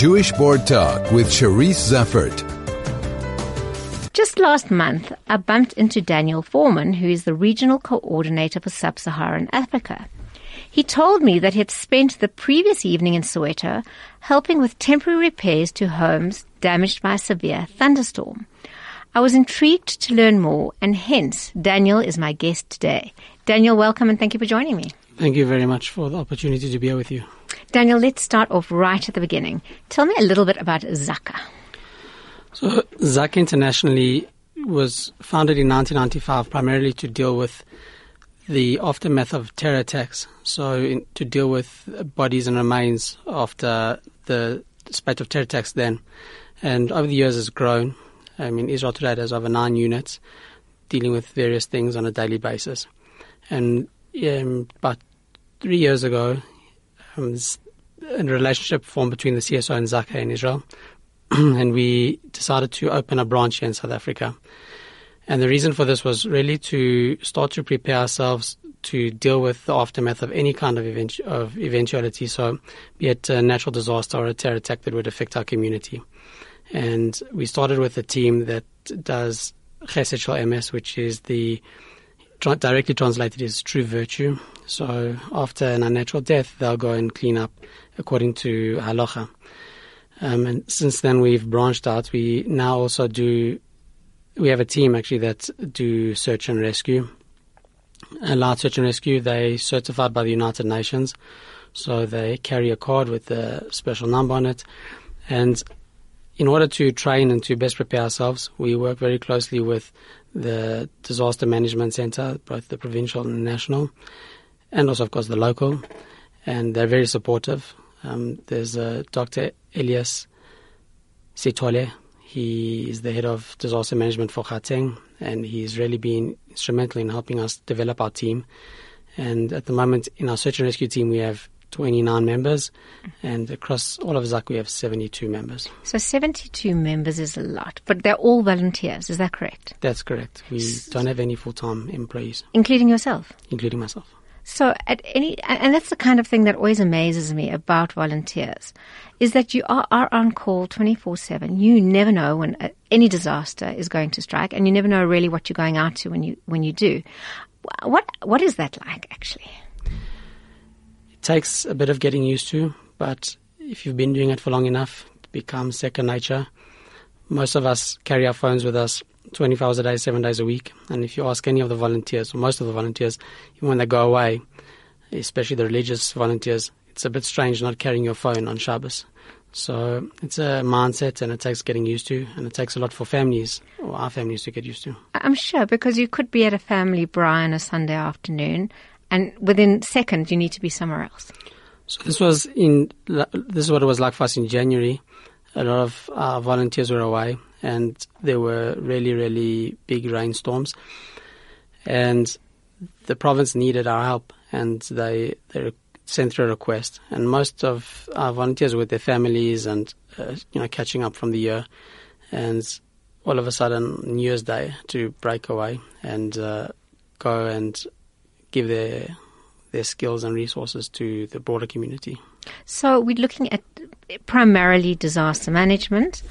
Jewish Board Talk with Cherise Zeffert. Just last month, I bumped into Daniel Forman, who is the regional coordinator for sub-Saharan Africa. He told me that he had spent the previous evening in Soweto helping with temporary repairs to homes damaged by a severe thunderstorm. I was intrigued to learn more, and hence Daniel is my guest today. Daniel, welcome and thank you for joining me. Thank you very much for the opportunity to be here with you. Daniel, let's start off right at the beginning. Tell me a little bit about Zaka. So, Zaka internationally was founded in 1995 primarily to deal with the aftermath of terror attacks. So, in, to deal with bodies and remains after the spate of terror attacks then. And over the years, it's grown. I mean, Israel today has over nine units dealing with various things on a daily basis. And um, about three years ago, um, a relationship formed between the CSO and Zaka in Israel. and we decided to open a branch here in South Africa. And the reason for this was really to start to prepare ourselves to deal with the aftermath of any kind of, event, of eventuality, so be it a natural disaster or a terror attack that would affect our community. And we started with a team that does Chesed Shel Emes, which is the directly translated is true virtue. So after an unnatural death, they'll go and clean up according to halacha. Um, and since then, we've branched out. We now also do. We have a team actually that do search and rescue. Allowed search and rescue. They certified by the United Nations, so they carry a card with a special number on it. And in order to train and to best prepare ourselves, we work very closely with the Disaster Management Center, both the provincial and the national, and also, of course, the local. And they're very supportive. Um, there's uh, Dr. Elias Sithole. He is the head of disaster management for Gauteng, and he's really been instrumental in helping us develop our team. And at the moment, in our search and rescue team, we have 29 members, and across all of Zak, we have 72 members. So 72 members is a lot, but they're all volunteers, is that correct? That's correct. We don't have any full time employees. Including yourself? Including myself. So at any, and that's the kind of thing that always amazes me about volunteers, is that you are, are on call 24-7. You never know when uh, any disaster is going to strike and you never know really what you're going out to when you, when you do. What, what is that like actually? Takes a bit of getting used to, but if you've been doing it for long enough, it becomes second nature. Most of us carry our phones with us 24 hours a day, seven days a week. And if you ask any of the volunteers, or most of the volunteers, even when they go away, especially the religious volunteers, it's a bit strange not carrying your phone on Shabbos. So it's a mindset and it takes getting used to, and it takes a lot for families, or our families, to get used to. I'm sure, because you could be at a family braai on a Sunday afternoon, and within seconds you need to be somewhere else. So this was in, this is what it was like for us in January. A lot of our volunteers were away, and there were really, really big rainstorms. And the province needed our help, and they, they sent through a request. And most of our volunteers were with their families and, uh, you know, catching up from the year. And all of a sudden, New Year's Day, to break away and uh, go and give their their skills and resources to the broader community. So we're looking at primarily disaster management.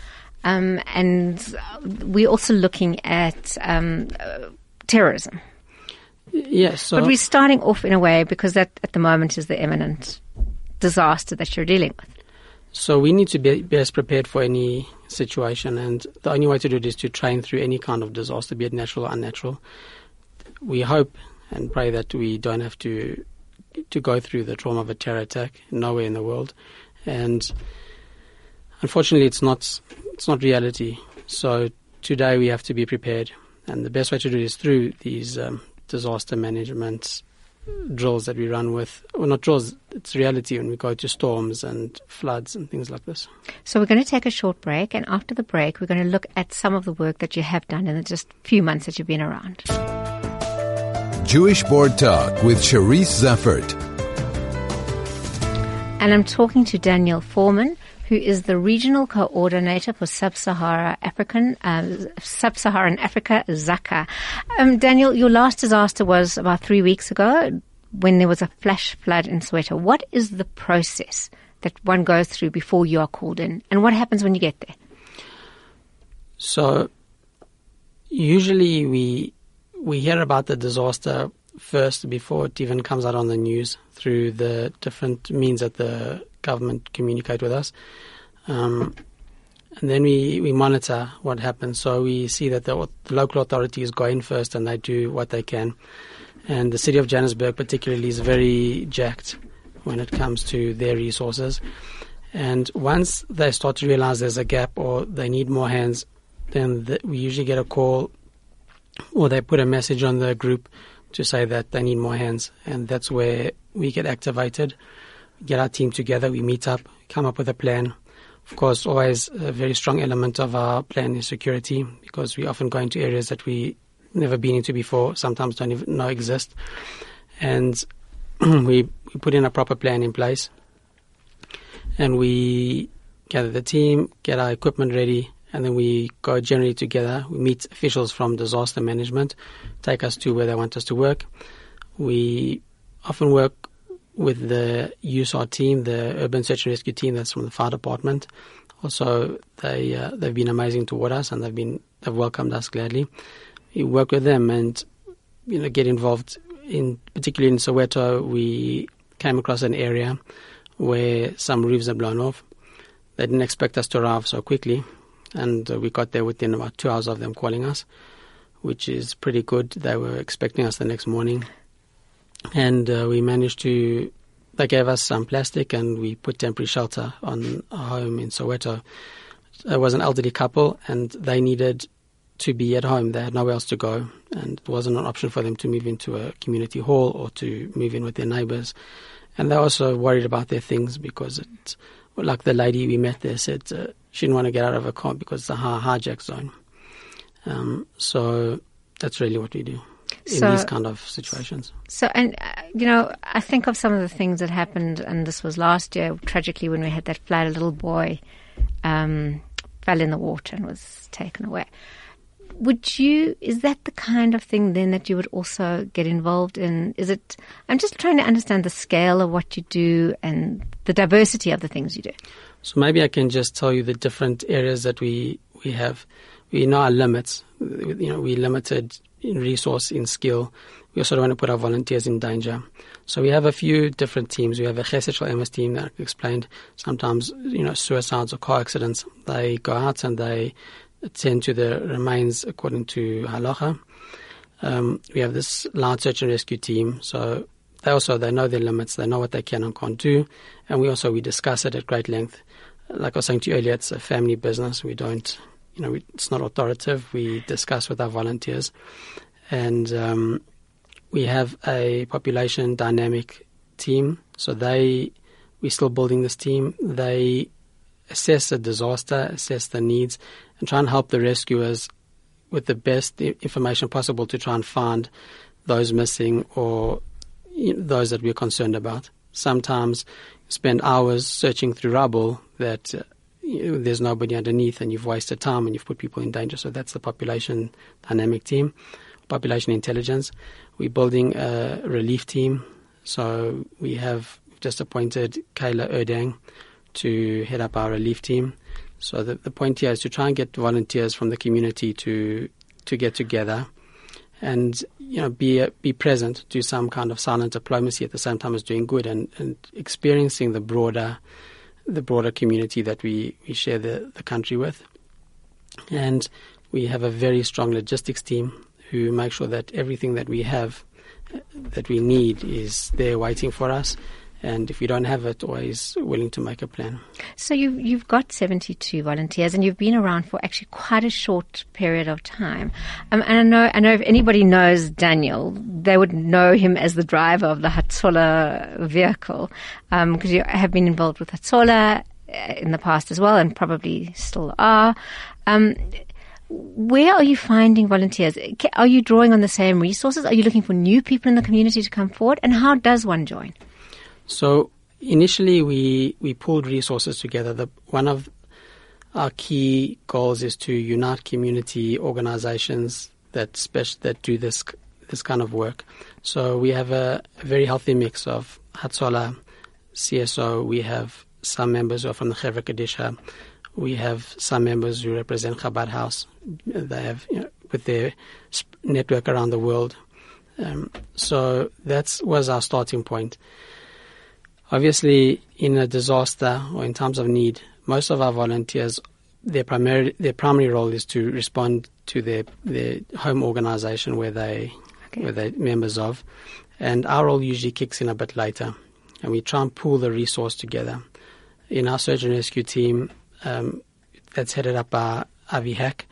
Um, and we're also looking at um, uh, terrorism. Yes. So but we're starting off in a way because that at the moment is the imminent disaster that you're dealing with. So we need to be best prepared for any situation, and the only way to do it is to train through any kind of disaster, be it natural or unnatural. We hope and pray that we don't have to to go through the trauma of a terror attack nowhere in the world, and unfortunately, it's not it's not reality. So today we have to be prepared, and the best way to do it is through these um, disaster management drills that we run with, well, not drills, it's reality when we go to storms and floods and things like this. So we're going to take a short break, and after the break, we're going to look at some of the work that you have done in the just few months that you've been around. Jewish Board Talk with Cherise Zeffert. And I'm talking to Daniel Forman, who is the regional coordinator for Sub-Saharan African uh, Sub-Saharan Africa, Zaka. Um, Daniel, your last disaster was about three weeks ago when there was a flash flood in Soweto. What is the process that one goes through before you are called in? And what happens when you get there? So usually we we hear about the disaster first before it even comes out on the news through the different means that the government communicate with us. Um, and then we, we monitor what happens. So we see that the, the, local authorities go in first and they do what they can. And the city of Johannesburg, particularly, is very jacked when it comes to their resources. And once they start to realize there's a gap or they need more hands, then the, we usually get a call or they put a message on the group to say that they need more hands. And that's where we get activated, get our team together, we meet up, come up with a plan of course, always a very strong element of our plan is security because we often go into areas that we never been into before, sometimes don't even know exist. And we, we put in a proper plan in place and we gather the team, get our equipment ready, and then we go generally together. We meet officials from disaster management, take us to where they want us to work. We often work with the USAR team, the Urban Search and Rescue team that's from the fire department. Also, they uh, they've been amazing toward us and they've been they've welcomed us gladly. We work with them and you know get involved in particularly in Soweto. We came across an area where some roofs had blown off. They didn't expect us to arrive so quickly, and uh, we got there within about two hours of them calling us, which is pretty good. They were expecting us the next morning and uh, we managed to. They gave us some plastic, and we put temporary shelter on a home in Soweto. It was an elderly couple, and they needed to be at home. They had nowhere else to go, and it wasn't an option for them to move into a community hall or to move in with their neighbours. And they were also worried about their things because it, like the lady we met there said, uh, she didn't want to get out of her car because it's a hijack zone. Um, so that's really what we do in so, these kind of situations. So, and uh, you know, I think of some of the things that happened, and this was last year, tragically, when we had that flood. A little boy um, fell in the water and was taken away. Would you? Is that the kind of thing then that you would also get involved in? Is it? I'm just trying to understand the scale of what you do and the diversity of the things you do. So maybe I can just tell you the different areas that we we have. We know our limits. You know, we limited in resource, in skill. We also don't want to put our volunteers in danger. So we have a few different teams. We have a Chesed Emes team that explained. Sometimes, you know, suicides or car accidents. They go out and they attend to the remains according to halacha. Um, we have this large search and rescue team. So they also they know their limits. They know what they can and can't do, and we also we discuss it at great length. Like I was saying to you earlier, it's a family business. We don't you know, it's not authoritative. We discuss with our volunteers, and um, we have a population dynamic team. So they, we're still building this team. They assess the disaster, assess the needs, and try and help the rescuers with the best information possible to try and find those missing or you know, those that we're concerned about. Sometimes spend hours searching through rubble that uh, you know, there's nobody underneath and you've wasted time and you've put people in danger. So that's the population dynamic team, population intelligence. We're building a relief team. So we have just appointed Kayla Erdang to head up our relief team. So the, the point here is to try and get volunteers from the community to to get together and you know be be present, do some kind of silent diplomacy at the same time as doing good and, and experiencing the broader the broader community that we, we share the, the country with. And we have a very strong logistics team who make sure that everything that we have uh, that we need is there waiting for us and if you don't have it, always willing to make a plan. So you, you've got 72 volunteers, and you've been around for actually quite a short period of time. Um, and I know, I know if anybody knows Daniel, they would know him as the driver of the Hatzola vehicle, because um, you have been involved with Hatzola uh, in the past as well, and probably still are. Um, where are you finding volunteers? Are you drawing on the same resources? Are you looking for new people in the community to come forward? And how does one join? So initially, we we pulled resources together. The one of our key goals is to unite community organizations that special, that do this this kind of work. So we have a, a very healthy mix of Hatzola, CSO. We have some members who are from the Chevra Kadisha. We have some members who represent Chabad House. They have, you know, with their network around the world. Um, so that was our starting point. Obviously, in a disaster or in times of need, most of our volunteers, their primary their primary role is to respond to their their home organisation where they okay. where they're members of, and our role usually kicks in a bit later, and we try and pool the resource together. In our search and rescue team, um, that's headed up by Avi Hack,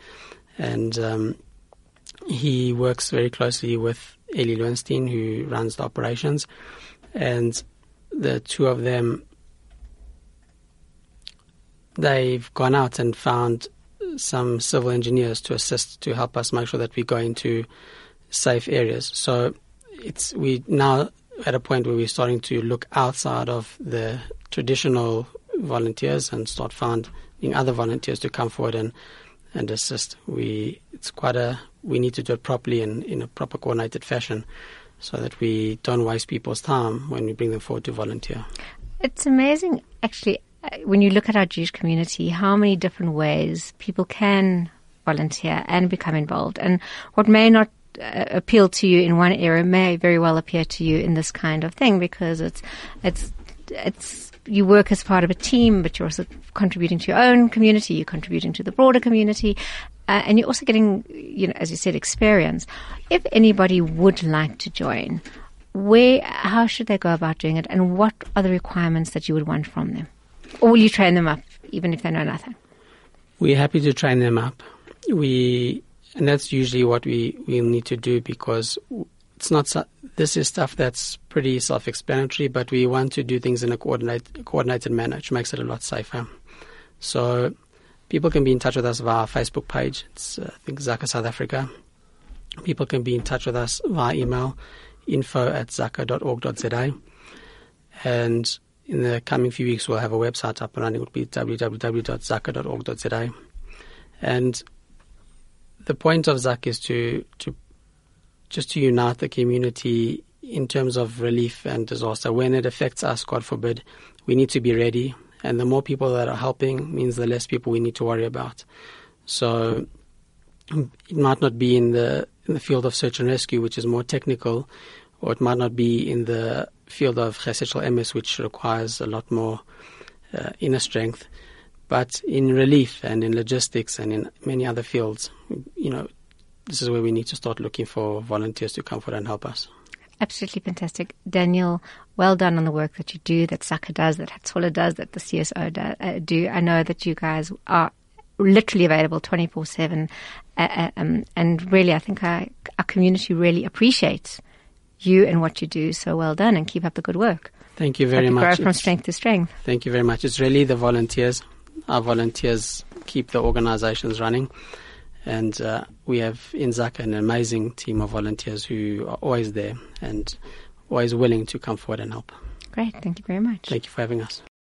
and um, he works very closely with Eli Lowenstein, who runs the operations, and the two of them they've gone out and found some civil engineers to assist to help us make sure that we go into safe areas. So it's we now at a point where we're starting to look outside of the traditional volunteers and start finding other volunteers to come forward and and assist. We it's quite a we need to do it properly and in a proper coordinated fashion so that we don't waste people's time when we bring them forward to volunteer. It's amazing, actually, uh, when you look at our Jewish community, how many different ways people can volunteer and become involved. And what may not uh, appeal to you in one area may very well appear to you in this kind of thing because it's it's it's you work as part of a team, but you're also contributing to your own community, you're contributing to the broader community, uh, and you're also getting, you know, as you said, experience. If anybody would like to join, where, how should they go about doing it, and what are the requirements that you would want from them, or will you train them up even if they know nothing? We're happy to train them up. We, and that's usually what we we need to do because it's not. This is stuff that's pretty self-explanatory, but we want to do things in a coordinate, coordinated manner, which makes it a lot safer. So People can be in touch with us via our Facebook page. It's, uh, I think, Zaka South Africa. People can be in touch with us via email, info at zaka.org.za. And in the coming few weeks, we'll have a website up and running. It will be www.zaka.org.za. And the point of Zaka is to, to just to unite the community in terms of relief and disaster. When it affects us, God forbid, we need to be ready and the more people that are helping means the less people we need to worry about. So it might not be in the in the field of search and rescue, which is more technical, or it might not be in the field of chesed Emes, which requires a lot more uh, inner strength. But in relief and in logistics and in many other fields, you know, this is where we need to start looking for volunteers to come forward and help us. Absolutely fantastic. Daniel, well done on the work that you do, that Zaka does, that Hatzola does, that the CSO do, uh, do. I know that you guys are literally available 24 7. Uh, uh, um, and really, I think our, our community really appreciates you and what you do. So well done and keep up the good work. Thank you very much. Grow from strength to strength. Thank you very much. It's really the volunteers. Our volunteers keep the organizations running. And uh, we have in Zaka an amazing team of volunteers who are always there and always willing to come forward and help. Great. Thank you very much. Thank you for having us.